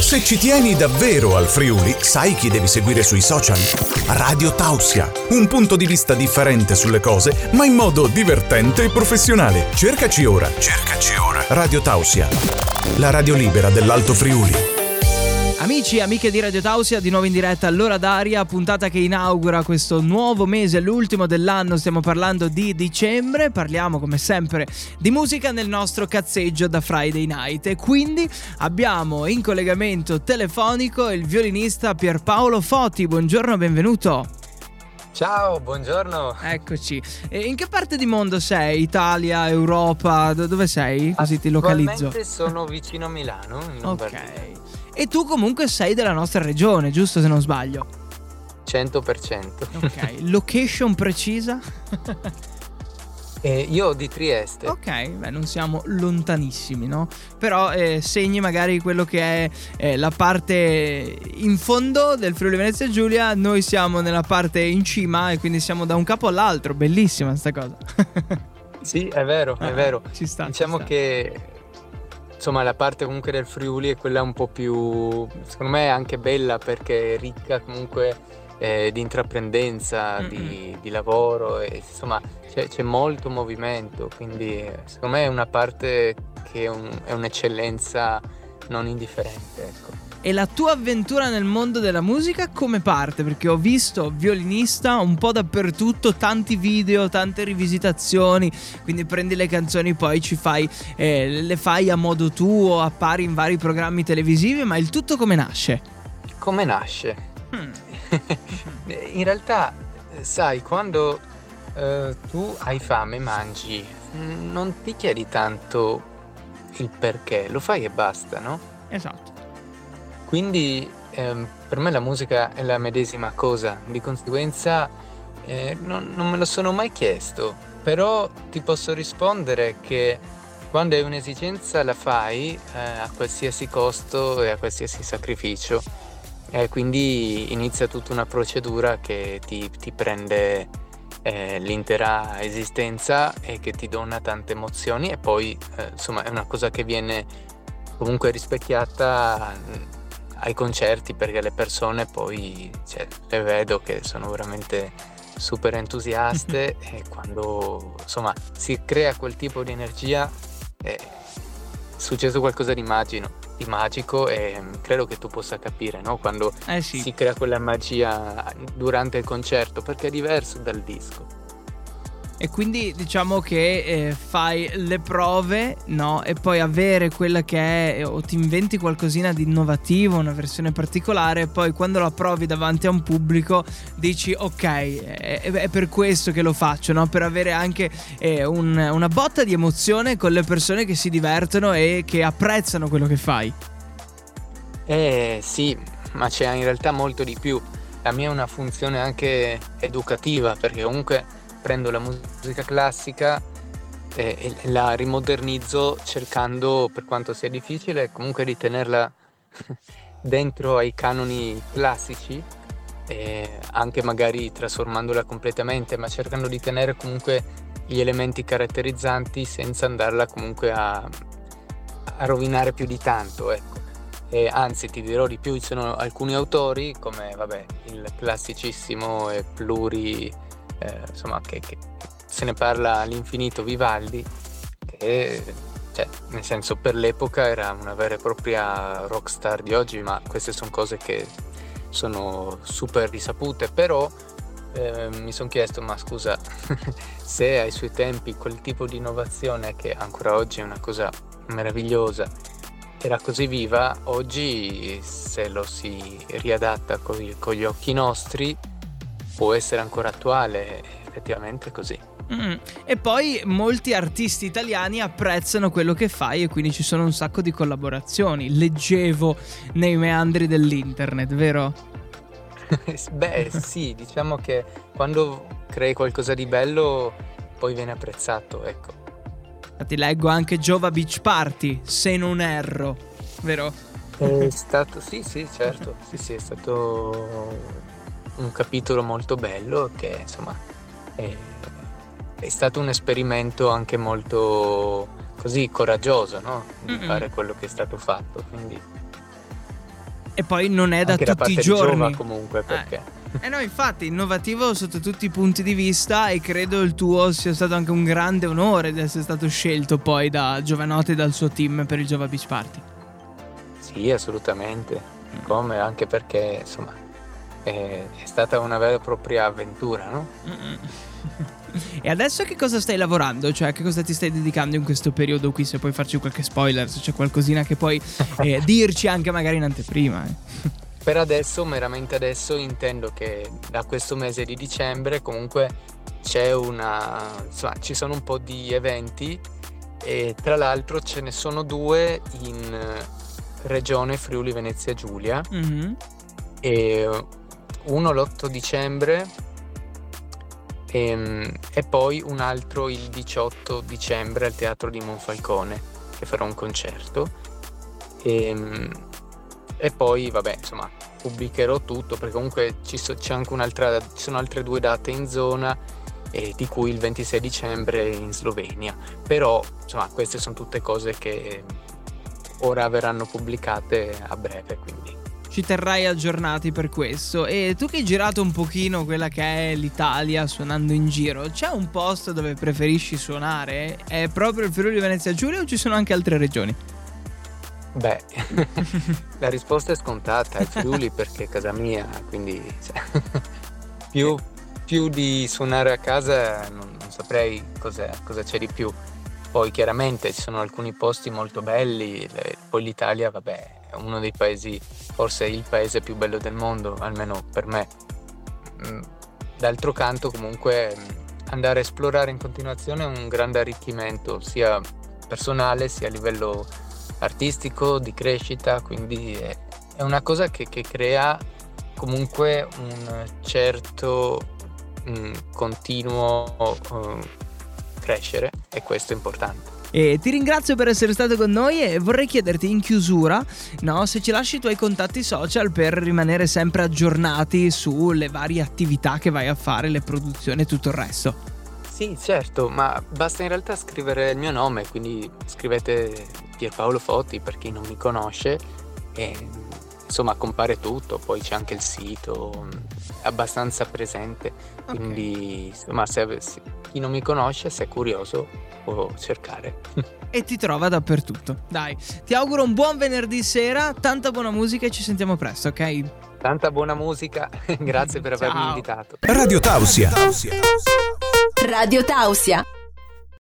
Se ci tieni davvero al Friuli, sai chi devi seguire sui social? Radio Tausia, un punto di vista differente sulle cose, ma in modo divertente e professionale. Cercaci ora. Cercaci ora. Radio Tausia, la radio libera dell'Alto Friuli. Amici e amiche di Radio Tausia, di nuovo in diretta all'ora d'aria, puntata che inaugura questo nuovo mese, l'ultimo dell'anno, stiamo parlando di dicembre, parliamo come sempre di musica nel nostro cazzeggio da Friday Night. E quindi abbiamo in collegamento telefonico il violinista Pierpaolo Foti, buongiorno, benvenuto. Ciao, buongiorno. Eccoci. E in che parte di mondo sei? Italia, Europa? dove sei? Così ti localizzo. sono vicino a Milano. Ok. E tu comunque sei della nostra regione, giusto se non sbaglio? 100%. Ok, location precisa? Eh, io di Trieste. Ok, beh, non siamo lontanissimi, no? Però eh, segni magari quello che è eh, la parte in fondo del Friuli Venezia Giulia, noi siamo nella parte in cima e quindi siamo da un capo all'altro, bellissima sta cosa. sì, è vero, è ah, vero. Ci sta. Diciamo ci sta. che insomma la parte comunque del Friuli è quella un po' più, secondo me anche bella perché è ricca comunque eh, di intraprendenza, di, di, lavoro, e, insomma c'è, c'è, molto movimento, quindi secondo me è una parte che è, un, è un'eccellenza non indifferente. Ecco. E la tua avventura nel mondo della musica come parte? Perché ho visto violinista un po' dappertutto, tanti video, tante rivisitazioni, quindi prendi le canzoni poi ci fai, eh, le fai a modo tuo, appari in vari programmi televisivi, ma il tutto come nasce? Come nasce? Hmm. in realtà, sai, quando eh, tu hai fame e mangi, non ti chiedi tanto il perché, lo fai e basta, no? Esatto. Quindi ehm, per me la musica è la medesima cosa, di conseguenza eh, non, non me lo sono mai chiesto, però ti posso rispondere che quando hai un'esigenza la fai eh, a qualsiasi costo e a qualsiasi sacrificio. E quindi inizia tutta una procedura che ti, ti prende eh, l'intera esistenza e che ti dona tante emozioni e poi eh, insomma è una cosa che viene comunque rispecchiata ai concerti perché le persone poi cioè, le vedo che sono veramente super entusiaste e quando insomma si crea quel tipo di energia è successo qualcosa di, immagino, di magico e credo che tu possa capire no? quando eh sì. si crea quella magia durante il concerto perché è diverso dal disco. E quindi diciamo che eh, fai le prove, no? E poi avere quella che è, o ti inventi qualcosina di innovativo, una versione particolare, e poi quando la provi davanti a un pubblico dici ok, è, è per questo che lo faccio, no? Per avere anche eh, un, una botta di emozione con le persone che si divertono e che apprezzano quello che fai. Eh sì, ma c'è in realtà molto di più. La mia è una funzione anche educativa, perché comunque prendo la musica classica e, e la rimodernizzo cercando, per quanto sia difficile, comunque di tenerla dentro ai canoni classici, anche magari trasformandola completamente, ma cercando di tenere comunque gli elementi caratterizzanti senza andarla comunque a, a rovinare più di tanto. Ecco. E anzi, ti dirò di più, ci sono alcuni autori come vabbè, il classicissimo e pluri eh, insomma, che, che, se ne parla all'infinito Vivaldi, che cioè, nel senso per l'epoca era una vera e propria rockstar di oggi, ma queste sono cose che sono super risapute, però eh, mi sono chiesto, ma scusa, se ai suoi tempi quel tipo di innovazione che ancora oggi è una cosa meravigliosa era così viva, oggi se lo si riadatta con, con gli occhi nostri può essere ancora attuale, effettivamente così. Mm. E poi molti artisti italiani apprezzano quello che fai e quindi ci sono un sacco di collaborazioni. Leggevo nei meandri dell'internet, vero? Beh, sì, diciamo che quando crei qualcosa di bello poi viene apprezzato, ecco. Ti leggo anche Jova Beach Party, se non erro, vero? È stato, sì, sì, certo, sì, sì, è stato un capitolo molto bello che insomma è, è stato un esperimento anche molto così coraggioso no? di Mm-mm. fare quello che è stato fatto. Quindi E poi non è da Anche tutti i giorni. comunque perché... Eh. Eh no, infatti, innovativo sotto tutti i punti di vista e credo il tuo sia stato anche un grande onore di essere stato scelto poi da Giovanotti e dal suo team per il Giova Beach Party. Sì, assolutamente. Come anche perché, insomma, è, è stata una vera e propria avventura, no? E adesso che cosa stai lavorando? Cioè, che cosa ti stai dedicando in questo periodo qui? Se puoi farci qualche spoiler, se c'è qualcosina che puoi eh, dirci anche magari in anteprima. Eh. Per adesso, meramente adesso, intendo che da questo mese di dicembre comunque c'è una... insomma, ci sono un po' di eventi e tra l'altro ce ne sono due in eh, regione Friuli Venezia Giulia mm-hmm. e uno l'8 dicembre e, ehm, e, poi un altro il 18 dicembre al Teatro di Monfalcone che farà un concerto. E, ehm, e poi vabbè insomma pubblicherò tutto perché comunque ci, so, un'altra ci sono altre due date in zona e di cui il 26 dicembre in Slovenia. Però insomma queste sono tutte cose che ora verranno pubblicate a breve quindi ci terrai aggiornati per questo. E tu che hai girato un pochino quella che è l'Italia suonando in giro, c'è un posto dove preferisci suonare? È proprio il Friuli Venezia Giulia o ci sono anche altre regioni? Beh, la risposta è scontata, è Friuli perché è casa mia, quindi cioè, più, più, di suonare a casa non, non saprei cosa c'è di più. Poi chiaramente ci sono alcuni posti molto belli, poi l'Italia, vabbè, uno dei paesi, forse il paese più bello del mondo, almeno per me. Mm, d'altro canto comunque andare a esplorare in continuazione è un grande arricchimento sia personale sia a livello artistico, di crescita, quindi è, una cosa che, che, crea comunque un certo um, continuo uh, crescere e questo è importante. E ti ringrazio per essere stato con noi e vorrei chiederti in chiusura no, se ci lasci i tuoi contatti social per rimanere sempre aggiornati sulle varie attività che vai a fare, le produzioni e tutto il resto. Sì, certo, ma basta in realtà scrivere il mio nome, quindi scrivete Pierpaolo Fotti per chi non mi conosce e insomma compare tutto, poi c'è anche il sito, è abbastanza presente, quindi insomma se, se, chi non mi conosce, se è curioso, può cercare. e ti trova dappertutto. Dai, ti auguro un buon venerdì sera, tanta buona musica e ci sentiamo presto, ok? Tanta buona musica, grazie per avermi invitato. Radio Tausia. Radio Tausia.